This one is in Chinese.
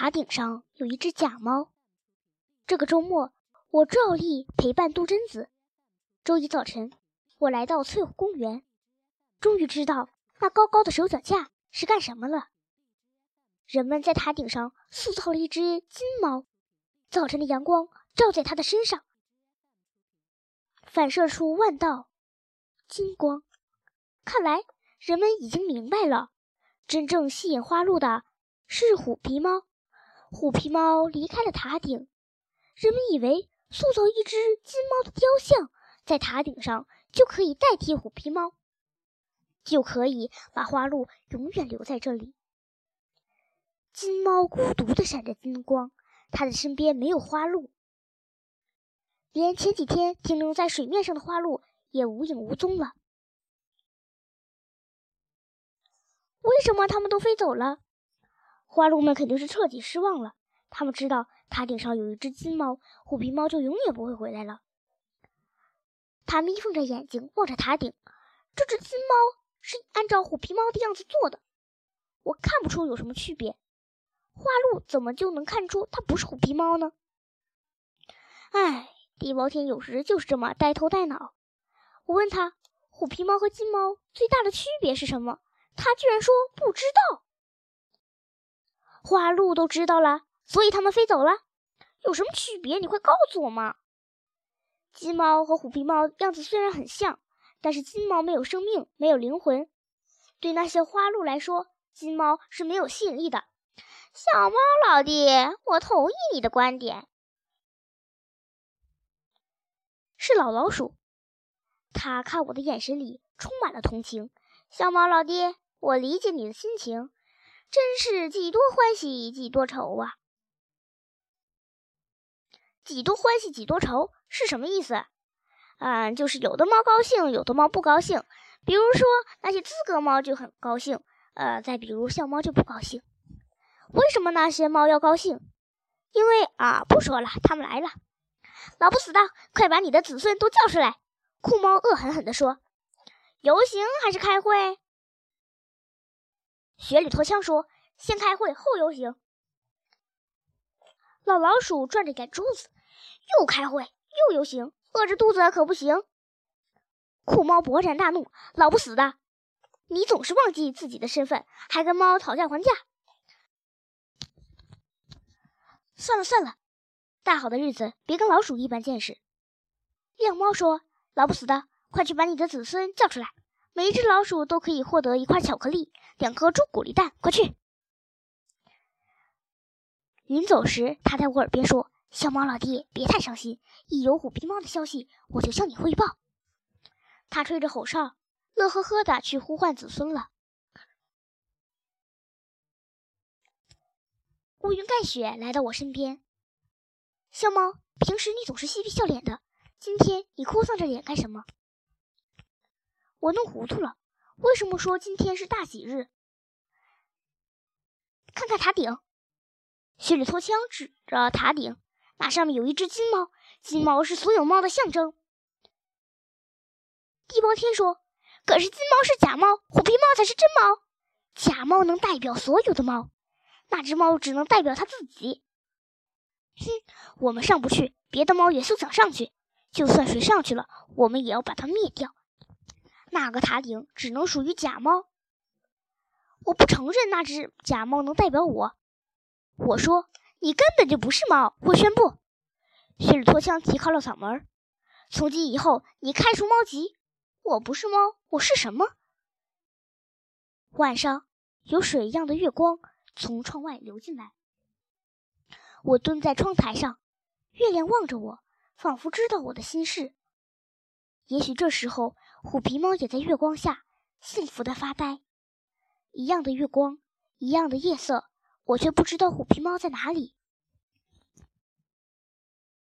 塔顶上有一只假猫。这个周末，我照例陪伴杜真子。周一早晨，我来到翠湖公园，终于知道那高高的手脚架是干什么了。人们在塔顶上塑造了一只金猫，早晨的阳光照在它的身上，反射出万道金光。看来人们已经明白了，真正吸引花鹿的是虎皮猫。虎皮猫离开了塔顶，人们以为塑造一只金猫的雕像在塔顶上就可以代替虎皮猫，就可以把花鹿永远留在这里。金猫孤独地闪着金光，它的身边没有花鹿，连前几天停留在水面上的花鹿也无影无踪了。为什么他们都飞走了？花鹿们肯定是彻底失望了。他们知道塔顶上有一只金猫，虎皮猫就永远不会回来了。他眯缝着眼睛望着塔顶，这只金猫是按照虎皮猫的样子做的，我看不出有什么区别。花鹿怎么就能看出它不是虎皮猫呢？唉，地包天有时就是这么呆头呆脑。我问他，虎皮猫和金猫最大的区别是什么？他居然说不知道。花鹿都知道了，所以他们飞走了。有什么区别？你快告诉我嘛！金猫和虎皮猫样子虽然很像，但是金猫没有生命，没有灵魂。对那些花鹿来说，金猫是没有吸引力的。小猫老弟，我同意你的观点。是老老鼠，他看我的眼神里充满了同情。小猫老弟，我理解你的心情。真是几多欢喜几多愁啊！几多欢喜几多愁是什么意思？嗯，就是有的猫高兴，有的猫不高兴。比如说那些资格猫就很高兴，呃，再比如小猫就不高兴。为什么那些猫要高兴？因为啊，不说了，他们来了。老不死的，快把你的子孙都叫出来！酷猫恶狠狠地说：“游行还是开会？”雪里拖枪说：“先开会后游行。”老老鼠转着眼珠子：“又开会又游行，饿着肚子可不行。”酷猫勃然大怒：“老不死的，你总是忘记自己的身份，还跟猫讨价还价！”算了算了，大好的日子别跟老鼠一般见识。亮猫说：“老不死的，快去把你的子孙叫出来。”每一只老鼠都可以获得一块巧克力、两颗朱古力蛋，快去！临走时，他在我耳边说：“小猫老弟，别太伤心，一有虎皮猫的消息，我就向你汇报。”他吹着口哨，乐呵呵的去呼唤子孙了。乌云盖雪来到我身边，小猫，平时你总是嬉皮笑脸的，今天你哭丧着脸干什么？我弄糊涂了，为什么说今天是大喜日？看看塔顶，雪里托枪指着塔顶，那上面有一只金猫，金猫是所有猫的象征。地包天说：“可是金猫是假猫，虎皮猫才是真猫。假猫能代表所有的猫，那只猫只能代表它自己。”哼，我们上不去，别的猫也休想上去。就算谁上去了，我们也要把它灭掉。那个塔顶只能属于假猫，我不承认那只假猫能代表我。我说你根本就不是猫。我宣布，雪里托枪提高了嗓门从今以后，你开除猫籍。我不是猫，我是什么？晚上有水一样的月光从窗外流进来，我蹲在窗台上，月亮望着我，仿佛知道我的心事。也许这时候。虎皮猫也在月光下幸福的发呆，一样的月光，一样的夜色，我却不知道虎皮猫在哪里。